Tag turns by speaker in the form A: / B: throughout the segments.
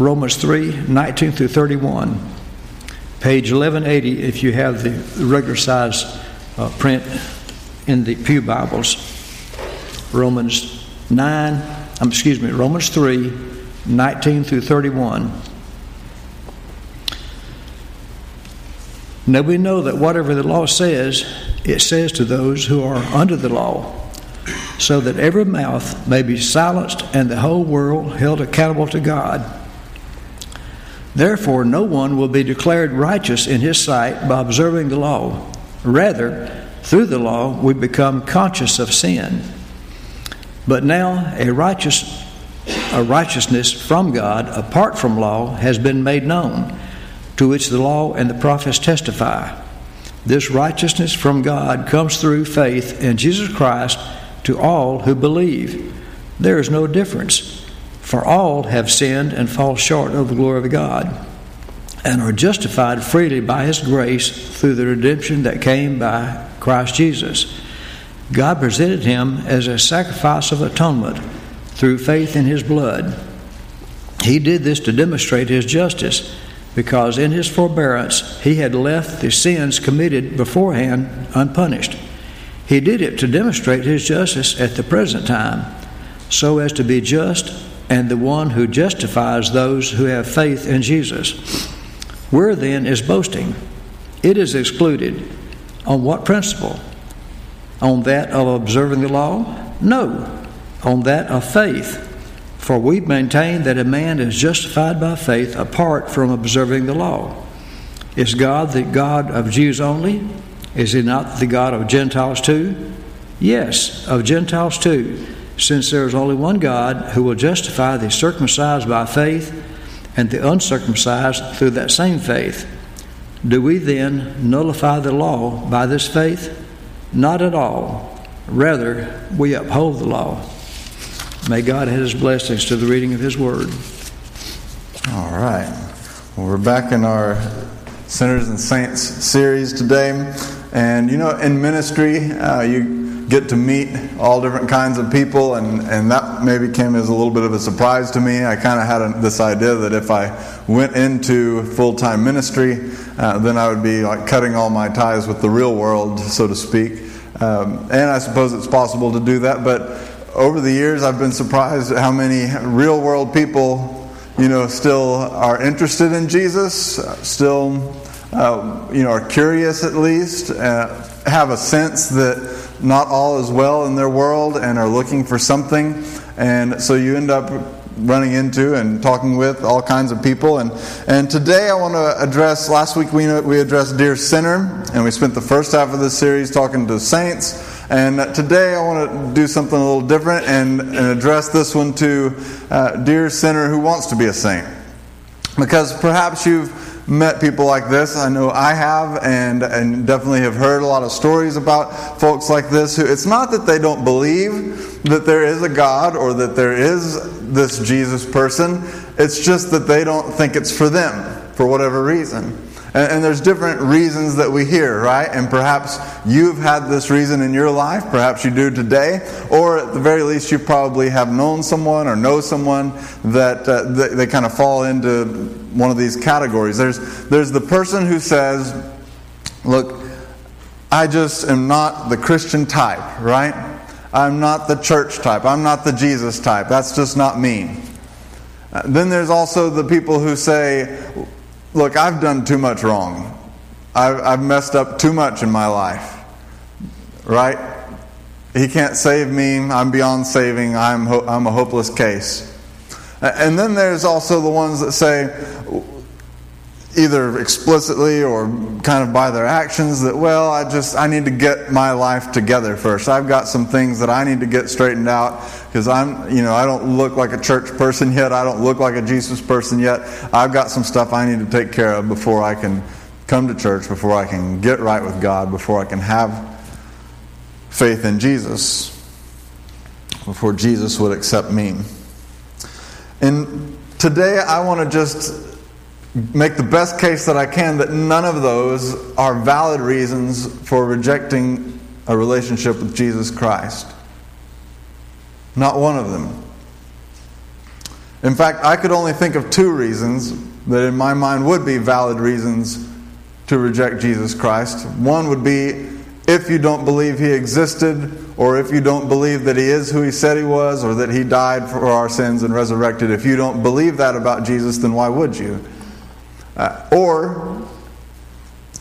A: Romans 3 19 through 31. Page 1180 if you have the regular size uh, print in the Pew Bibles. Romans 9, um, excuse me, Romans 3 19 through 31. Now we know that whatever the law says, it says to those who are under the law, so that every mouth may be silenced and the whole world held accountable to God. Therefore, no one will be declared righteous in his sight by observing the law. Rather, through the law, we become conscious of sin. But now, a righteous a righteousness from God apart from law has been made known, to which the law and the prophets testify. This righteousness from God comes through faith in Jesus Christ to all who believe. There is no difference, for all have sinned and fall short of the glory of God, and are justified freely by His grace through the redemption that came by Christ Jesus. God presented Him as a sacrifice of atonement through faith in His blood. He did this to demonstrate His justice because in his forbearance he had left the sins committed beforehand unpunished. He did it to demonstrate his justice at the present time, so as to be just and the one who justifies those who have faith in Jesus. Where then is boasting? It is excluded. On what principle? On that of observing the law? No, on that of faith. For we maintain that a man is justified by faith apart from observing the law. Is God the God of Jews only? Is he not the God of Gentiles too? Yes, of Gentiles too, since there is only one God who will justify the circumcised by faith and the uncircumcised through that same faith. Do we then nullify the law by this faith? Not at all. Rather, we uphold the law. May God add his blessings to the reading of his word.
B: All right. Well, we're back in our Sinners and Saints series today. And you know, in ministry, uh, you get to meet all different kinds of people, and, and that maybe came as a little bit of a surprise to me. I kind of had a, this idea that if I went into full time ministry, uh, then I would be like cutting all my ties with the real world, so to speak. Um, and I suppose it's possible to do that, but over the years, I've been surprised at how many real world people, you know, still are interested in Jesus, still, uh, you know, are curious at least, uh, have a sense that not all is well in their world and are looking for something. And so you end up running into and talking with all kinds of people. And, and today I want to address, last week we, we addressed Dear Sinner, and we spent the first half of this series talking to saints. And today I want to do something a little different and, and address this one to uh, dear sinner who wants to be a saint. Because perhaps you've met people like this. I know I have, and, and definitely have heard a lot of stories about folks like this who it's not that they don't believe that there is a God or that there is this Jesus person, it's just that they don't think it's for them for whatever reason. And, there's different reasons that we hear, right? And perhaps you've had this reason in your life, perhaps you do today, or at the very least, you probably have known someone or know someone that uh, they, they kind of fall into one of these categories. There's, there's the person who says, Look, I just am not the Christian type, right? I'm not the church type. I'm not the Jesus type. That's just not me. Uh, then there's also the people who say, Look, I've done too much wrong. I've, I've messed up too much in my life. Right? He can't save me. I'm beyond saving. I'm, ho- I'm a hopeless case. And then there's also the ones that say, either explicitly or kind of by their actions that well i just i need to get my life together first. I've got some things that i need to get straightened out because i'm you know i don't look like a church person yet. I don't look like a jesus person yet. I've got some stuff i need to take care of before i can come to church before i can get right with god before i can have faith in jesus before jesus would accept me and today i want to just make the best case that I can that none of those are valid reasons for rejecting a relationship with Jesus Christ. Not one of them. In fact, I could only think of two reasons that in my mind would be valid reasons to reject Jesus Christ. One would be if you don't believe he existed, or if you don't believe that he is who he said he was, or that he died for our sins and resurrected. If you don't believe that about Jesus, then why would you? Uh, or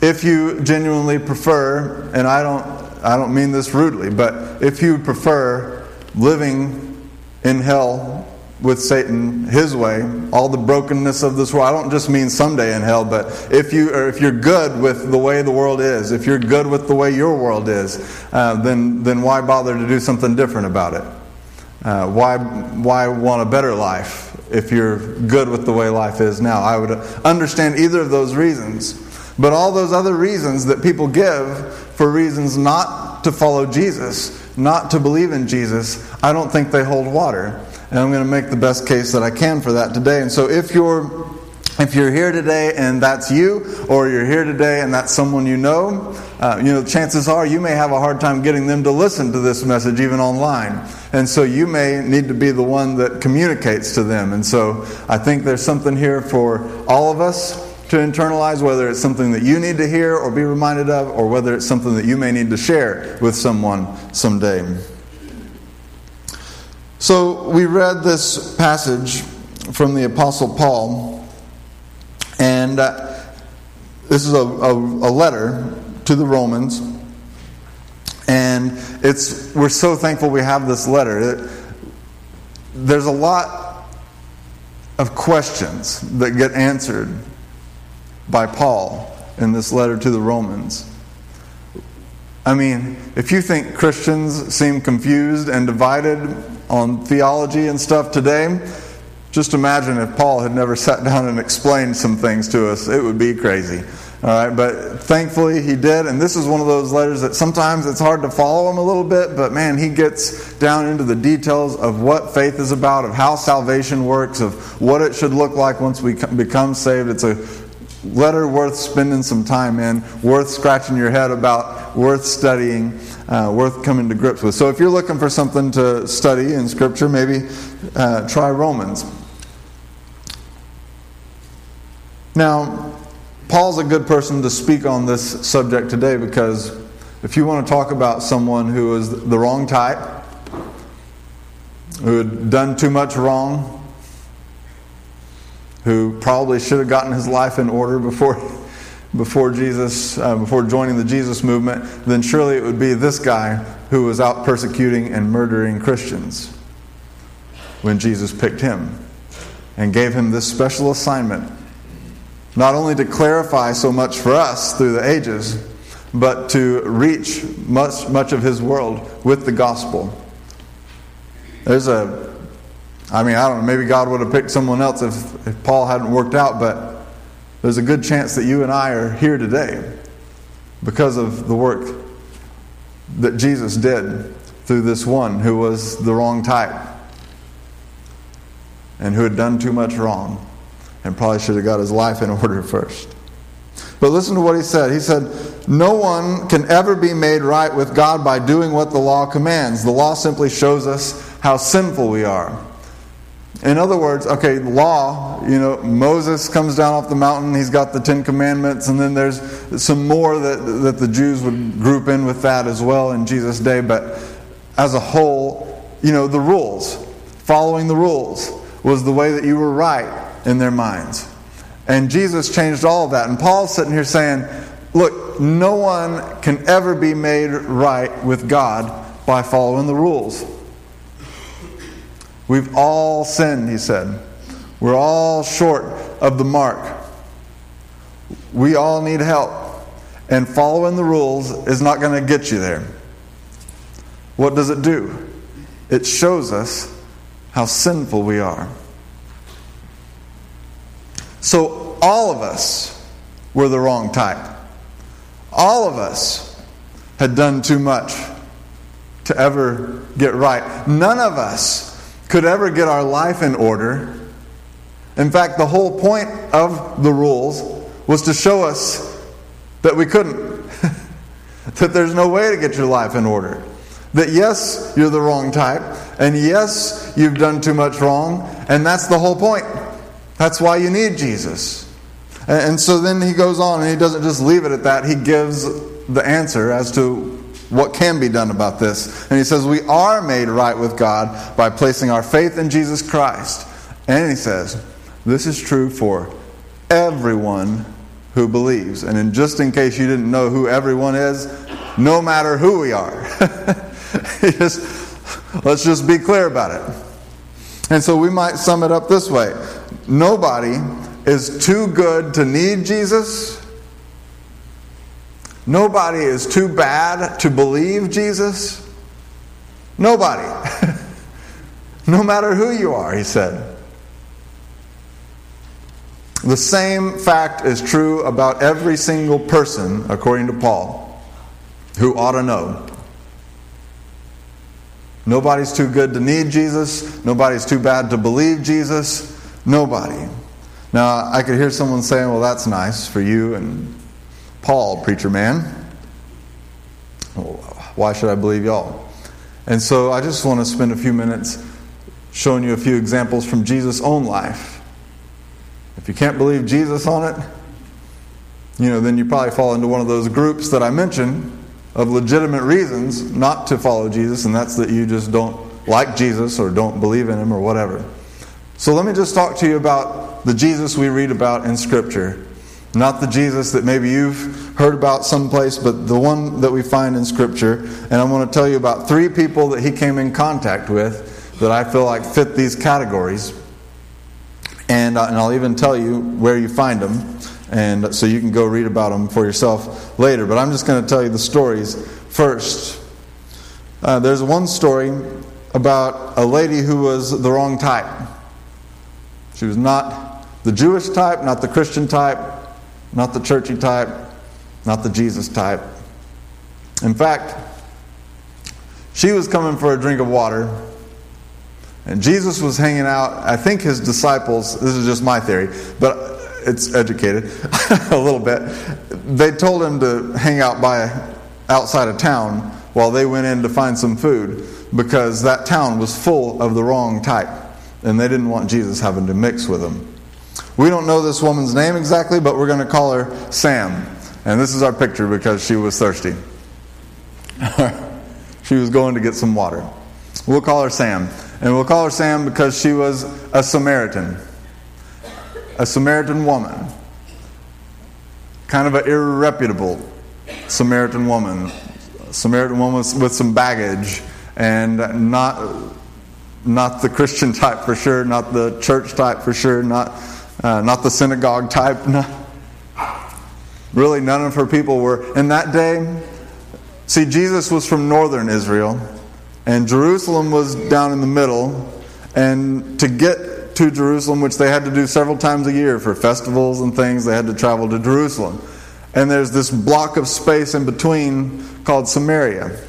B: if you genuinely prefer, and I don't, I don't mean this rudely, but if you prefer living in hell with Satan his way, all the brokenness of this world. I don't just mean someday in hell, but if you or if you're good with the way the world is, if you're good with the way your world is, uh, then then why bother to do something different about it? Uh, why why want a better life if you're good with the way life is now? I would understand either of those reasons, but all those other reasons that people give for reasons not to follow Jesus, not to believe in Jesus, I don't think they hold water. And I'm going to make the best case that I can for that today. And so if you're if you're here today and that's you, or you're here today and that's someone you know, uh, you know, chances are you may have a hard time getting them to listen to this message even online. And so you may need to be the one that communicates to them. And so I think there's something here for all of us to internalize, whether it's something that you need to hear or be reminded of, or whether it's something that you may need to share with someone someday. So we read this passage from the Apostle Paul, and uh, this is a, a, a letter to the Romans. And it's we're so thankful we have this letter. It, there's a lot of questions that get answered by Paul in this letter to the Romans. I mean, if you think Christians seem confused and divided on theology and stuff today, just imagine if Paul had never sat down and explained some things to us. It would be crazy. All right, but thankfully he did, and this is one of those letters that sometimes it's hard to follow him a little bit, but man, he gets down into the details of what faith is about, of how salvation works, of what it should look like once we become saved. It's a letter worth spending some time in, worth scratching your head about, worth studying uh, worth coming to grips with. So if you're looking for something to study in Scripture, maybe uh, try Romans. Now, Paul's a good person to speak on this subject today because if you want to talk about someone who is the wrong type, who had done too much wrong, who probably should have gotten his life in order before before Jesus, uh, before joining the Jesus movement, then surely it would be this guy who was out persecuting and murdering Christians when Jesus picked him and gave him this special assignment. Not only to clarify so much for us through the ages, but to reach much, much of his world with the gospel. There's a, I mean, I don't know, maybe God would have picked someone else if, if Paul hadn't worked out, but there's a good chance that you and I are here today because of the work that Jesus did through this one who was the wrong type and who had done too much wrong and probably should have got his life in order first. But listen to what he said. He said, No one can ever be made right with God by doing what the law commands. The law simply shows us how sinful we are. In other words, okay, law, you know, Moses comes down off the mountain, he's got the Ten Commandments, and then there's some more that, that the Jews would group in with that as well in Jesus' day. But as a whole, you know, the rules, following the rules, was the way that you were right in their minds. And Jesus changed all of that. And Paul's sitting here saying, look, no one can ever be made right with God by following the rules. We've all sinned, he said. We're all short of the mark. We all need help. And following the rules is not going to get you there. What does it do? It shows us how sinful we are. So, all of us were the wrong type. All of us had done too much to ever get right. None of us could ever get our life in order. In fact, the whole point of the rules was to show us that we couldn't, that there's no way to get your life in order. That yes, you're the wrong type, And yes, you've done too much wrong. And that's the whole point. That's why you need Jesus. And so then he goes on and he doesn't just leave it at that. He gives the answer as to what can be done about this. And he says, We are made right with God by placing our faith in Jesus Christ. And he says, This is true for everyone who believes. And in, just in case you didn't know who everyone is, no matter who we are. just, let's just be clear about it. And so we might sum it up this way Nobody is too good to need Jesus. Nobody is too bad to believe Jesus. Nobody. no matter who you are, he said. The same fact is true about every single person, according to Paul, who ought to know. Nobody's too good to need Jesus. Nobody's too bad to believe Jesus. Nobody. Now, I could hear someone saying, well, that's nice for you and Paul, preacher man. Why should I believe y'all? And so I just want to spend a few minutes showing you a few examples from Jesus' own life. If you can't believe Jesus on it, you know, then you probably fall into one of those groups that I mentioned of legitimate reasons not to follow Jesus, and that's that you just don't like Jesus or don't believe in him or whatever. So let me just talk to you about the Jesus we read about in Scripture. Not the Jesus that maybe you've heard about someplace, but the one that we find in Scripture. And I'm going to tell you about three people that he came in contact with that I feel like fit these categories. And, uh, and I'll even tell you where you find them, and so you can go read about them for yourself later. But I'm just going to tell you the stories first. Uh, there's one story about a lady who was the wrong type. She was not the Jewish type, not the Christian type, not the churchy type, not the Jesus type. In fact, she was coming for a drink of water, and Jesus was hanging out. I think his disciples, this is just my theory, but it's educated a little bit. They told him to hang out by outside of town while they went in to find some food because that town was full of the wrong type and they didn't want Jesus having to mix with them. We don't know this woman's name exactly, but we're going to call her Sam. And this is our picture because she was thirsty. she was going to get some water. We'll call her Sam. And we'll call her Sam because she was a Samaritan. A Samaritan woman. Kind of an irreputable Samaritan woman. Samaritan woman with some baggage and not not the Christian type for sure, not the church type for sure, not, uh, not the synagogue type. No. Really, none of her people were. In that day, see, Jesus was from northern Israel, and Jerusalem was down in the middle. And to get to Jerusalem, which they had to do several times a year for festivals and things, they had to travel to Jerusalem. And there's this block of space in between called Samaria.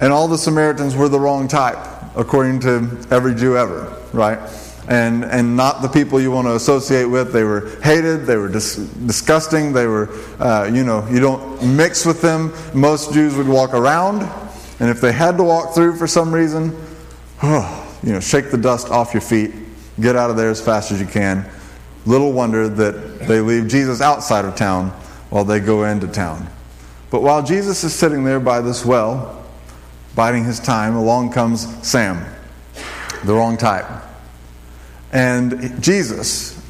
B: And all the Samaritans were the wrong type according to every Jew ever, right? And, and not the people you want to associate with. They were hated, they were dis- disgusting, they were, uh, you know, you don't mix with them. Most Jews would walk around, and if they had to walk through for some reason, oh, you know, shake the dust off your feet, get out of there as fast as you can. Little wonder that they leave Jesus outside of town while they go into town. But while Jesus is sitting there by this well, biding his time, along comes Sam, the wrong type. And Jesus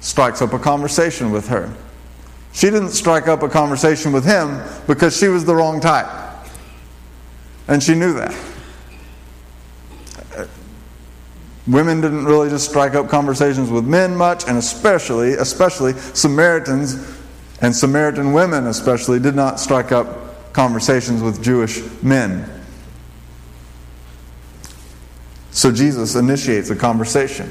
B: strikes up a conversation with her. She didn't strike up a conversation with him because she was the wrong type. And she knew that. Women didn't really just strike up conversations with men much, and especially, especially Samaritans and Samaritan women especially did not strike up conversations with Jewish men. So Jesus initiates a conversation.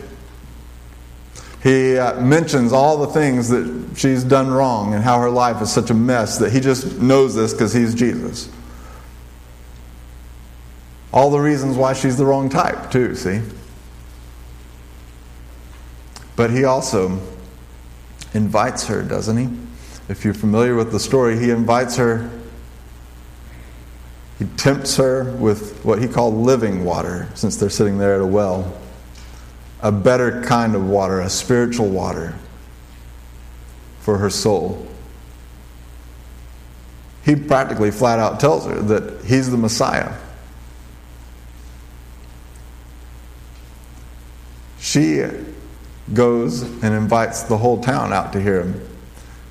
B: He uh, mentions all the things that she's done wrong and how her life is such a mess that he just knows this because he's Jesus. All the reasons why she's the wrong type, too, see? But he also invites her, doesn't he? If you're familiar with the story, he invites her He tempts her with what he called living water, since they're sitting there at a well. A better kind of water, a spiritual water for her soul. He practically flat out tells her that he's the Messiah. She goes and invites the whole town out to hear him.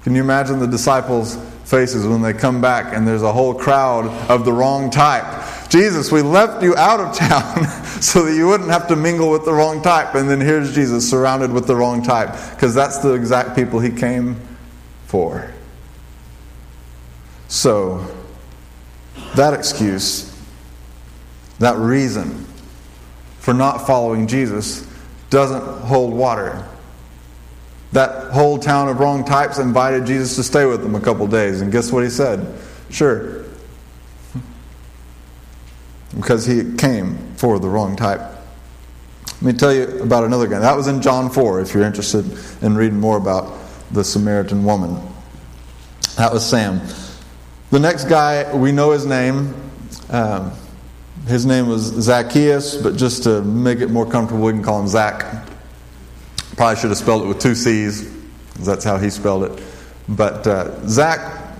B: Can you imagine the disciples' faces when they come back and there's a whole crowd of the wrong type? Jesus, we left you out of town so that you wouldn't have to mingle with the wrong type. And then here's Jesus surrounded with the wrong type because that's the exact people he came for. So, that excuse, that reason for not following Jesus doesn't hold water. That whole town of wrong types invited Jesus to stay with them a couple days, and guess what he said? Sure. Because he came for the wrong type. Let me tell you about another guy. That was in John 4, if you're interested in reading more about the Samaritan woman. That was Sam. The next guy, we know his name. Um, his name was Zacchaeus, but just to make it more comfortable, we can call him Zach. Probably should have spelled it with two C's, because that's how he spelled it. But uh, Zach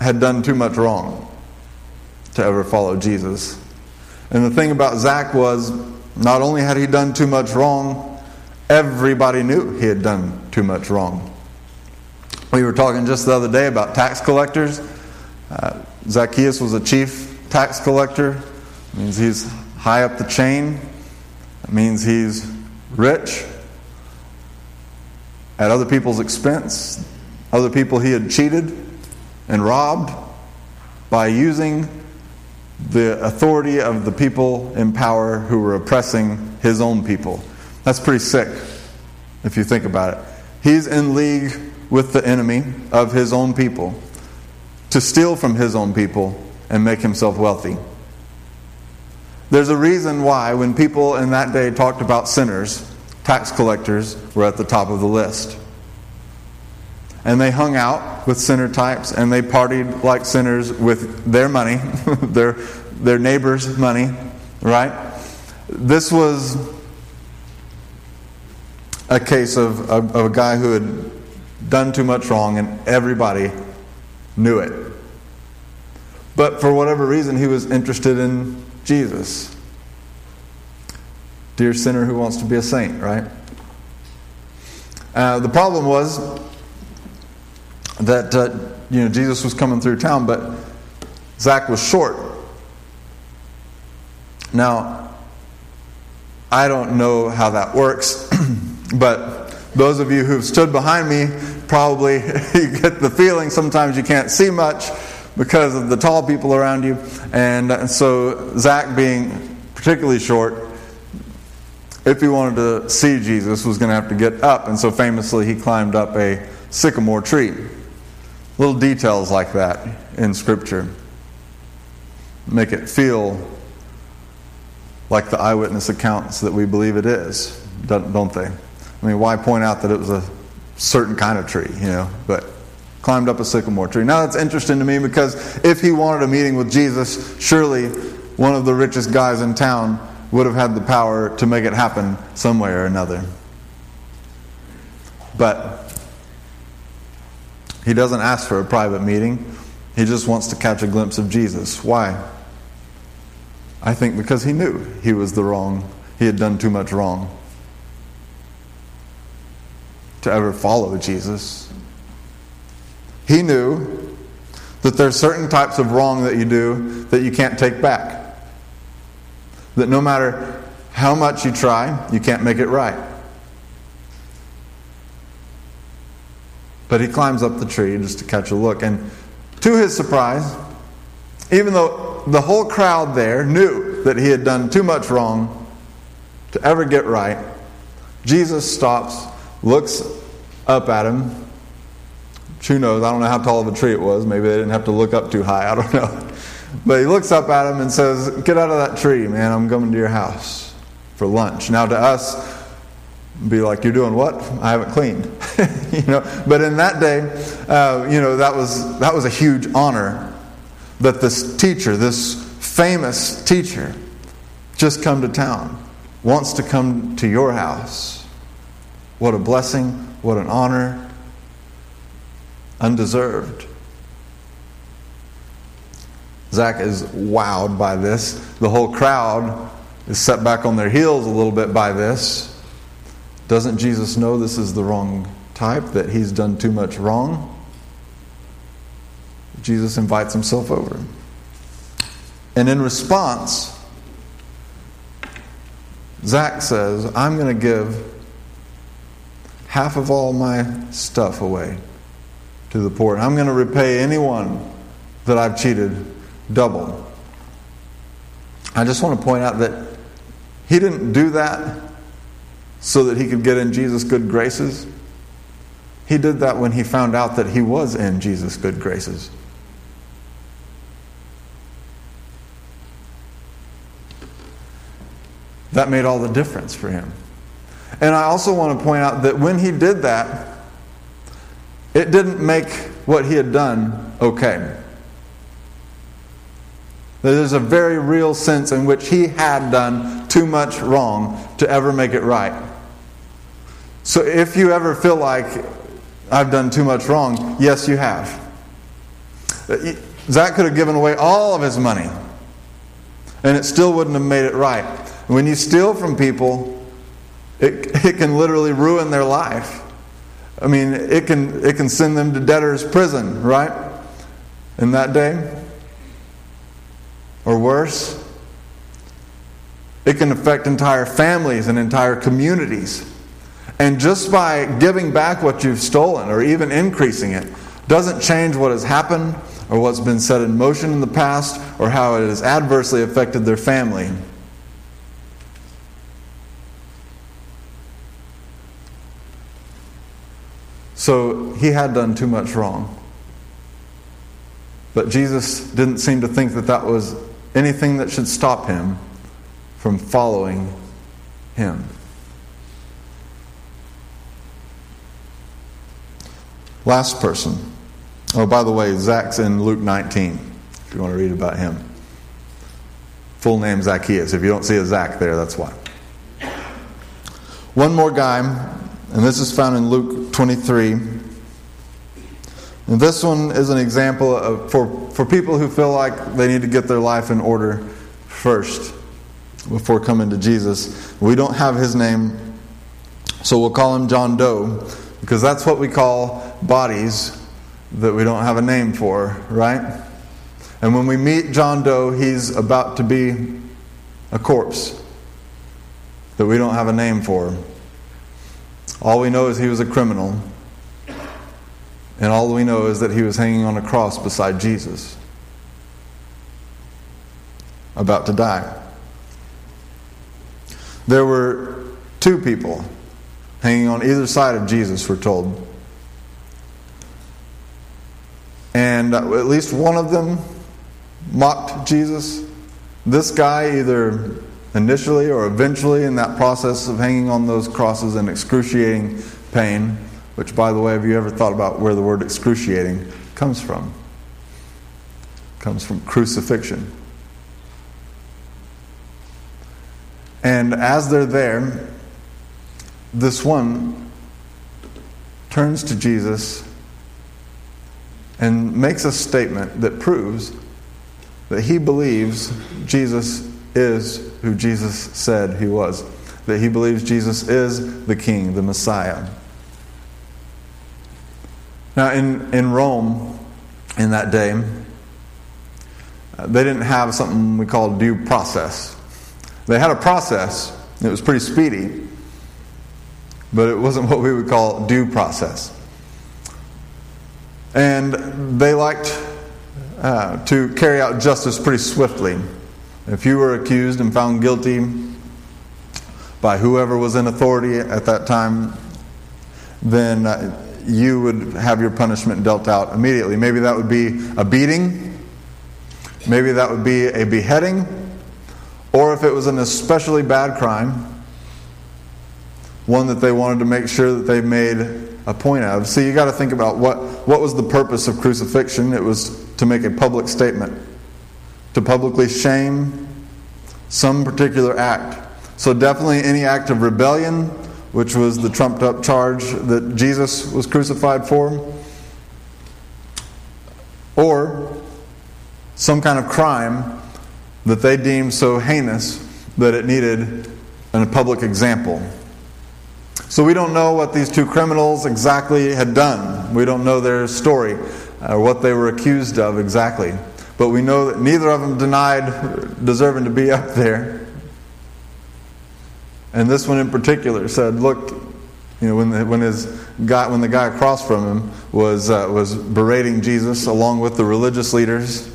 B: had done too much wrong to ever follow Jesus. And the thing about Zach was, not only had he done too much wrong, everybody knew he had done too much wrong. We were talking just the other day about tax collectors. Uh, Zacchaeus was a chief tax collector. It means he's high up the chain. It means he's rich at other people's expense. Other people he had cheated and robbed by using the authority of the people in power who were oppressing his own people. That's pretty sick if you think about it. He's in league with the enemy of his own people to steal from his own people and make himself wealthy. There's a reason why, when people in that day talked about sinners, tax collectors were at the top of the list. And they hung out with sinner types and they partied like sinners with their money, their, their neighbor's money, right? This was a case of, of, of a guy who had done too much wrong and everybody knew it. But for whatever reason, he was interested in Jesus. Dear sinner who wants to be a saint, right? Uh, the problem was that uh, you know Jesus was coming through town, but Zach was short. Now, I don't know how that works, but those of you who've stood behind me probably you get the feeling sometimes you can't see much because of the tall people around you. And so, Zach, being particularly short, if he wanted to see Jesus, was going to have to get up. And so, famously, he climbed up a sycamore tree. Little details like that in Scripture make it feel like the eyewitness accounts that we believe it is, don't they? I mean, why point out that it was a certain kind of tree, you know? But climbed up a sycamore tree. Now that's interesting to me because if he wanted a meeting with Jesus, surely one of the richest guys in town would have had the power to make it happen some way or another. But he doesn't ask for a private meeting. He just wants to catch a glimpse of Jesus. Why? I think because he knew he was the wrong, he had done too much wrong to ever follow Jesus. He knew that there's certain types of wrong that you do that you can't take back. That no matter how much you try, you can't make it right. But he climbs up the tree just to catch a look. And to his surprise, even though the whole crowd there knew that he had done too much wrong to ever get right, Jesus stops, looks up at him, who knows? I don't know how tall of a tree it was. Maybe they didn't have to look up too high. I don't know. But he looks up at him and says, Get out of that tree, man. I'm coming to your house for lunch. Now, to us, be like, You're doing what? I haven't cleaned. you know, but in that day, uh, you know, that was, that was a huge honor that this teacher, this famous teacher, just come to town, wants to come to your house. What a blessing, what an honor, undeserved. Zach is wowed by this. The whole crowd is set back on their heels a little bit by this. Doesn't Jesus know this is the wrong type, that he's done too much wrong? Jesus invites himself over. And in response, Zach says, I'm going to give half of all my stuff away to the poor. And I'm going to repay anyone that I've cheated double. I just want to point out that he didn't do that so that he could get in Jesus' good graces. He did that when he found out that he was in Jesus' good graces. That made all the difference for him. And I also want to point out that when he did that, it didn't make what he had done okay. There's a very real sense in which he had done too much wrong to ever make it right. So if you ever feel like I've done too much wrong, yes, you have. Zach could have given away all of his money, and it still wouldn't have made it right. When you steal from people, it, it can literally ruin their life. I mean, it can, it can send them to debtor's prison, right? In that day? Or worse? It can affect entire families and entire communities. And just by giving back what you've stolen or even increasing it doesn't change what has happened or what's been set in motion in the past or how it has adversely affected their family. So he had done too much wrong. But Jesus didn't seem to think that that was anything that should stop him from following him. Last person. Oh, by the way, Zach's in Luke 19, if you want to read about him. Full name Zacchaeus. If you don't see a Zach there, that's why. One more guy, and this is found in Luke 23. And this one is an example of, for, for people who feel like they need to get their life in order first before coming to Jesus. We don't have his name, so we'll call him John Doe because that's what we call bodies that we don't have a name for, right? And when we meet John Doe, he's about to be a corpse that we don't have a name for. All we know is he was a criminal. And all we know is that he was hanging on a cross beside Jesus, about to die. There were two people hanging on either side of Jesus, we're told. And uh, at least one of them mocked Jesus. This guy, either initially or eventually, in that process of hanging on those crosses in excruciating pain, which, by the way, have you ever thought about where the word excruciating comes from? It comes from crucifixion. And as they're there, this one turns to Jesus and makes a statement that proves that he believes Jesus is who Jesus said he was, that he believes Jesus is the King, the Messiah. Now, in, in Rome, in that day, they didn't have something we call due process. They had a process, it was pretty speedy, but it wasn't what we would call due process. And they liked uh, to carry out justice pretty swiftly. If you were accused and found guilty by whoever was in authority at that time, then uh, you would have your punishment dealt out immediately. Maybe that would be a beating, maybe that would be a beheading, or if it was an especially bad crime, one that they wanted to make sure that they made a point of. See, you got to think about what, what was the purpose of crucifixion? It was to make a public statement to publicly shame some particular act. So, definitely any act of rebellion, which was the trumped up charge that Jesus was crucified for, or some kind of crime that they deemed so heinous that it needed a public example. So we don't know what these two criminals exactly had done. We don't know their story or what they were accused of exactly. But we know that neither of them denied deserving to be up there. And this one in particular said, "Look, you know, when the, when his guy, when the guy across from him was uh, was berating Jesus along with the religious leaders,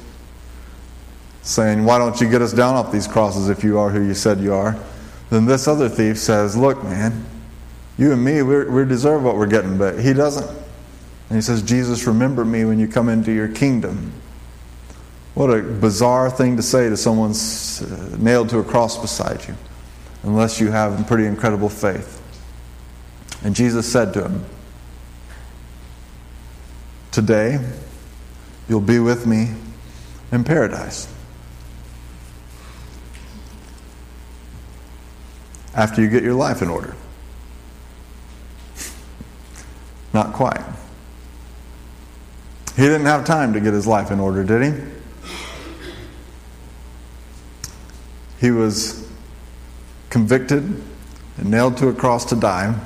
B: saying, "Why don't you get us down off these crosses if you are who you said you are?" Then this other thief says, "Look, man, you and me, we deserve what we're getting, but he doesn't." And he says, "Jesus, remember me when you come into your kingdom." What a bizarre thing to say to someone nailed to a cross beside you, unless you have pretty incredible faith. And Jesus said to him, Today, you'll be with me in paradise. After you get your life in order. Not quite. He didn't have time to get his life in order, did he? He was convicted and nailed to a cross to die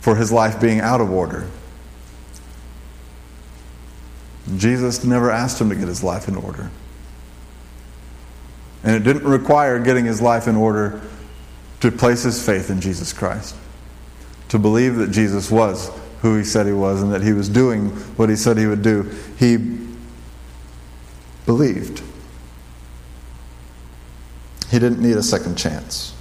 B: for his life being out of order. Jesus never asked him to get his life in order. And it didn't require getting his life in order to place his faith in Jesus Christ, to believe that Jesus was who he said he was and that he was doing what he said he would do. He believed. He didn't need a second chance.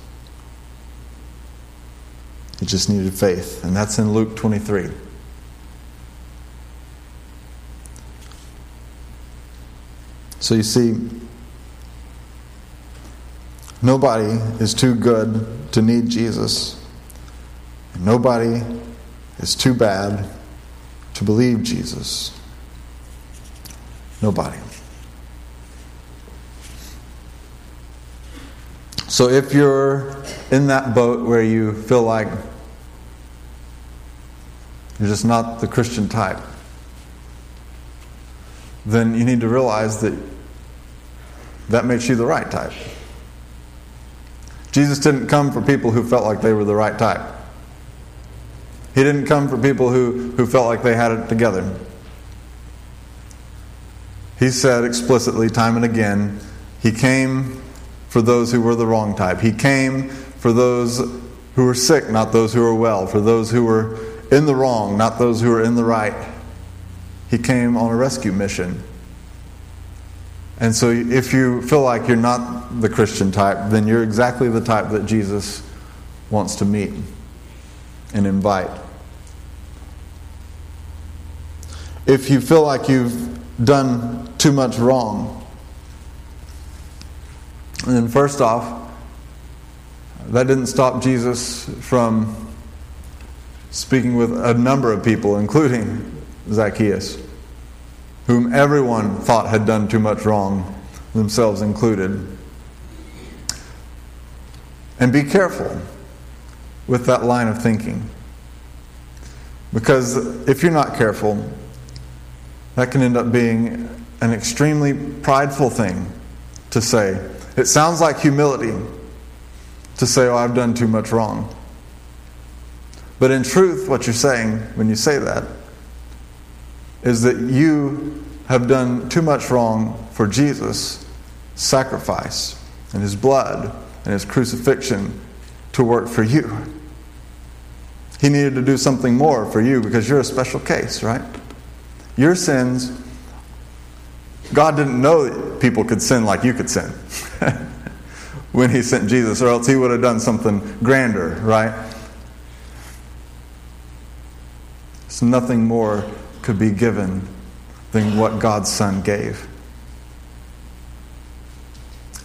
B: He just needed faith. And that's in Luke 23. So you see, nobody is too good to need Jesus. And nobody is too bad to believe Jesus. Nobody. So if you're in that boat where you feel like you're just not the Christian type, then you need to realize that that makes you the right type. Jesus didn't come for people who felt like they were the right type. He didn't come for people who, who felt like they had it together. He said explicitly, time and again, He came for those who were the wrong type. He came for those who were sick, not those who were well, for those who were in the wrong, not those who were in the right. He came on a rescue mission. And so, if you feel like you're not the Christian type, then you're exactly the type that Jesus wants to meet and invite. If you feel like you've done too much wrong, and first off, that didn't stop Jesus from speaking with a number of people, including Zacchaeus, whom everyone thought had done too much wrong, themselves included. And be careful with that line of thinking. Because if you're not careful, that can end up being an extremely prideful thing to say it sounds like humility to say, Oh, I've done too much wrong. But in truth, what you're saying when you say that is that you have done too much wrong for Jesus' sacrifice and his blood and his crucifixion to work for you. He needed to do something more for you because you're a special case, right? Your sins God didn't know that people could sin like you could sin when He sent Jesus, or else He would have done something grander, right? So nothing more could be given than what God's Son gave.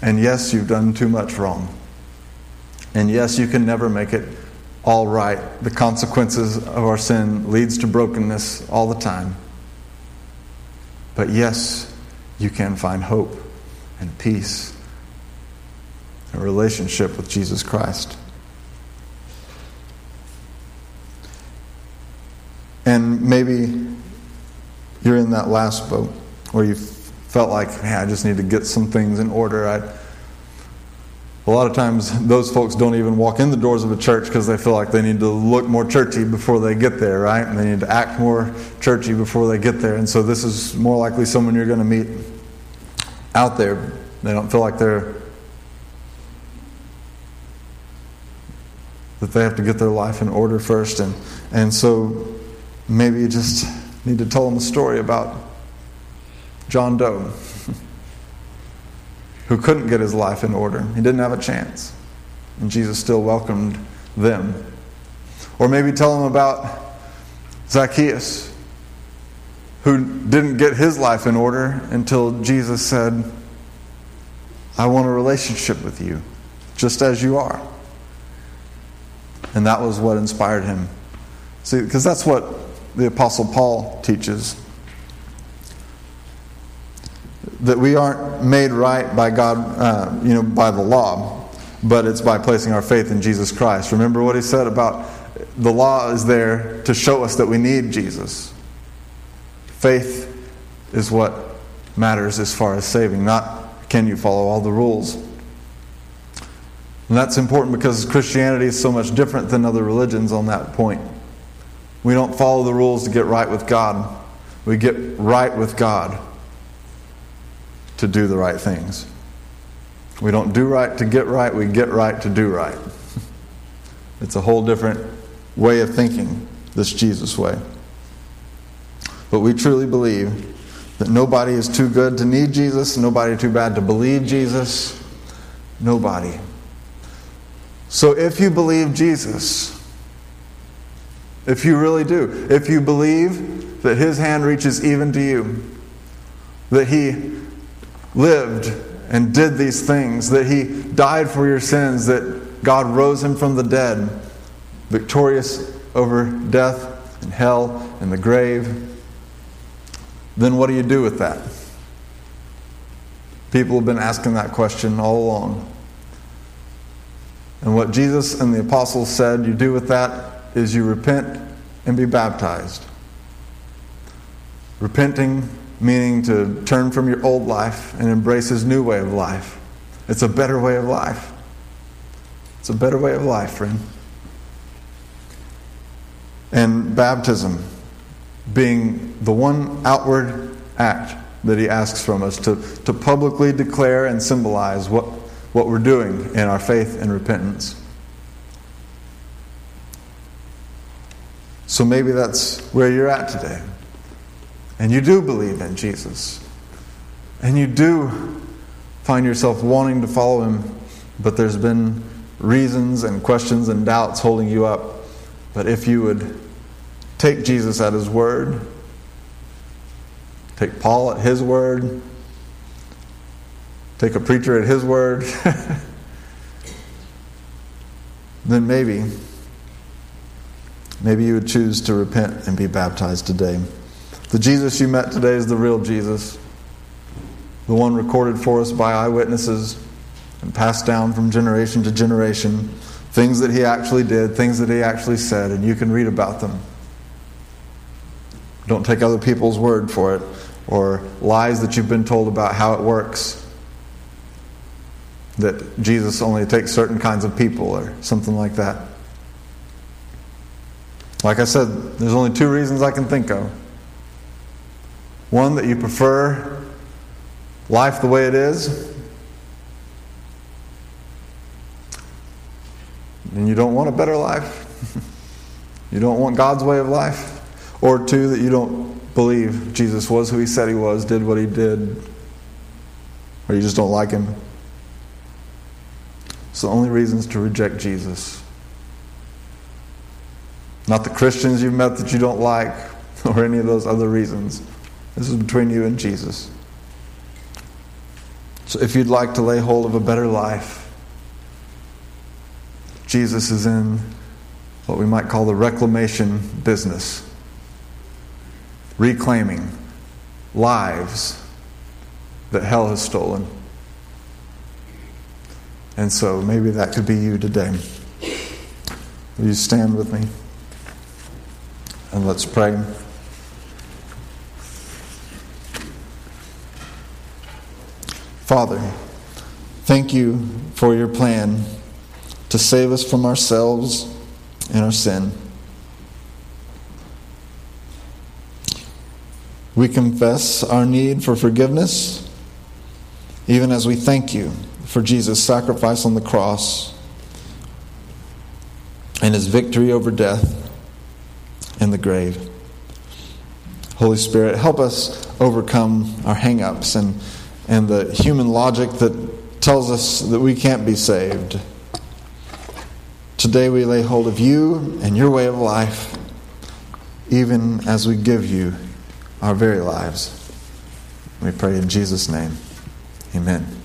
B: And yes, you've done too much wrong. And yes, you can never make it all right. The consequences of our sin leads to brokenness all the time. But yes, you can find hope and peace and relationship with Jesus Christ. And maybe you're in that last boat where you felt like, man, I just need to get some things in order. I, a lot of times, those folks don't even walk in the doors of a church because they feel like they need to look more churchy before they get there, right? And they need to act more churchy before they get there. And so, this is more likely someone you're going to meet out there. They don't feel like they're that they have to get their life in order first, and and so maybe you just need to tell them a story about John Doe who couldn't get his life in order. He didn't have a chance. And Jesus still welcomed them. Or maybe tell them about Zacchaeus, who didn't get his life in order until Jesus said, I want a relationship with you, just as you are. And that was what inspired him. See, because that's what the Apostle Paul teaches that we aren't made right by God, uh, you know, by the law, but it's by placing our faith in Jesus Christ. Remember what he said about the law is there to show us that we need Jesus. Faith is what matters as far as saving, not can you follow all the rules. And that's important because Christianity is so much different than other religions on that point. We don't follow the rules to get right with God. We get right with God to do the right things. We don't do right to get right, we get right to do right. It's a whole different way of thinking, this Jesus way. But we truly believe that nobody is too good to need Jesus, nobody too bad to believe Jesus. Nobody. So if you believe Jesus, if you really do, if you believe that His hand reaches even to you, that He lived and did these things, that He died for your sins, that God rose Him from the dead, victorious over death and hell and the grave, then what do you do with that? People have been asking that question all along. And what Jesus and the apostles said you do with that is you repent and be baptized. Repenting meaning to turn from your old life and embrace his new way of life. It's a better way of life. It's a better way of life, friend. And baptism being the one outward act that he asks from us to, to publicly declare and symbolize what, what we're doing in our faith and repentance. So maybe that's where you're at today. And you do believe in Jesus. And you do find yourself wanting to follow him, but there's been reasons and questions and doubts holding you up. But if you would take Jesus at his word, take Paul at his word, take a preacher at his word, then maybe Maybe you would choose to repent and be baptized today. The Jesus you met today is the real Jesus, the one recorded for us by eyewitnesses and passed down from generation to generation. Things that he actually did, things that he actually said, and you can read about them. Don't take other people's word for it or lies that you've been told about how it works. That Jesus only takes certain kinds of people or something like that. Like I said, there's only two reasons I can think of. One, that you prefer life the way it is, and you don't want a better life. you don't want God's way of life. Or two, that you don't believe Jesus was who he said he was, did what he did, or you just don't like him. It's the only reasons to reject Jesus. Not the Christians you've met that you don't like, or any of those other reasons. This is between you and Jesus. So if you'd like to lay hold of a better life, Jesus is in what we might call the reclamation business, reclaiming lives that hell has stolen. And so maybe that could be you today. Will you stand with me? And let's pray. Father, thank you for your plan to save us from ourselves and our sin. We confess our need for forgiveness, even as we thank you for Jesus' sacrifice on the cross and his victory over death and the grave. Holy Spirit, help us overcome our hang ups and, and the human logic that tells us that we can't be saved. Today we lay hold of you and your way of life, even as we give you our very lives. We pray in Jesus' name. Amen.